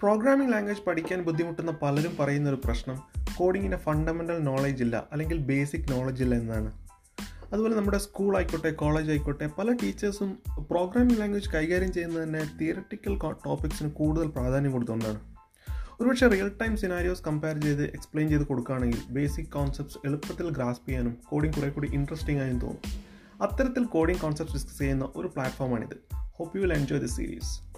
Programming language പഠിക്കാൻ ബുദ്ധിമുട്ടുന്ന പലരും പറയുന്ന ഒരു പ്രശ്നം കോഡിങ്ങിന്റെ ഫണ്ടമെന്റൽ നോളജ് ഇല്ല അല്ലെങ്കിൽ ബേസിക് നോളജ് ഇല്ല എന്നാണ്. അതുപോലെ നമ്മുടെ സ്കൂൾ ആയിക്കോട്ടെ കോളേജ് ആയിക്കോട്ടെ പല ടീച്ചേഴ്സും പ്രോഗ്രാമിംഗ് ലാംഗ്വേജ് കൈകാര്യം ചെയ്യുന്നത് തന്നെ തിയററ്റിക്കൽ ടോപ്പിക്സിന് കൂടുതൽ പ്രാധാന്യം കൊടുത്തുകൊണ്ടാണ്. ഒരുപക്ഷെ റിയൽ ടൈം സിനാരിയോസ് കമ്പയർ ചെയ്ത് എക്സ്പ്ലെയിൻ ചെയ്ത് കൊടുക്കുകയാണെങ്കിൽ ബേസിക് കോൺസെപ്റ്റ്സ് എളുപ്പത്തിൽ ഗ്രാസ്പ് ചെയ്യാനും കോഡിംഗ് കുറേ കൂടി ഇൻട്രസ്റ്റിംഗ് ആയും തോന്നും. അത്തരത്തിൽ കോഡിംഗ് കോൺസെപ്റ്റ്സ് ഡിസ്കസ് ചെയ്യുന്ന ഒരു പ്ലാറ്റ്ഫോമാണിത് hope you will enjoy the series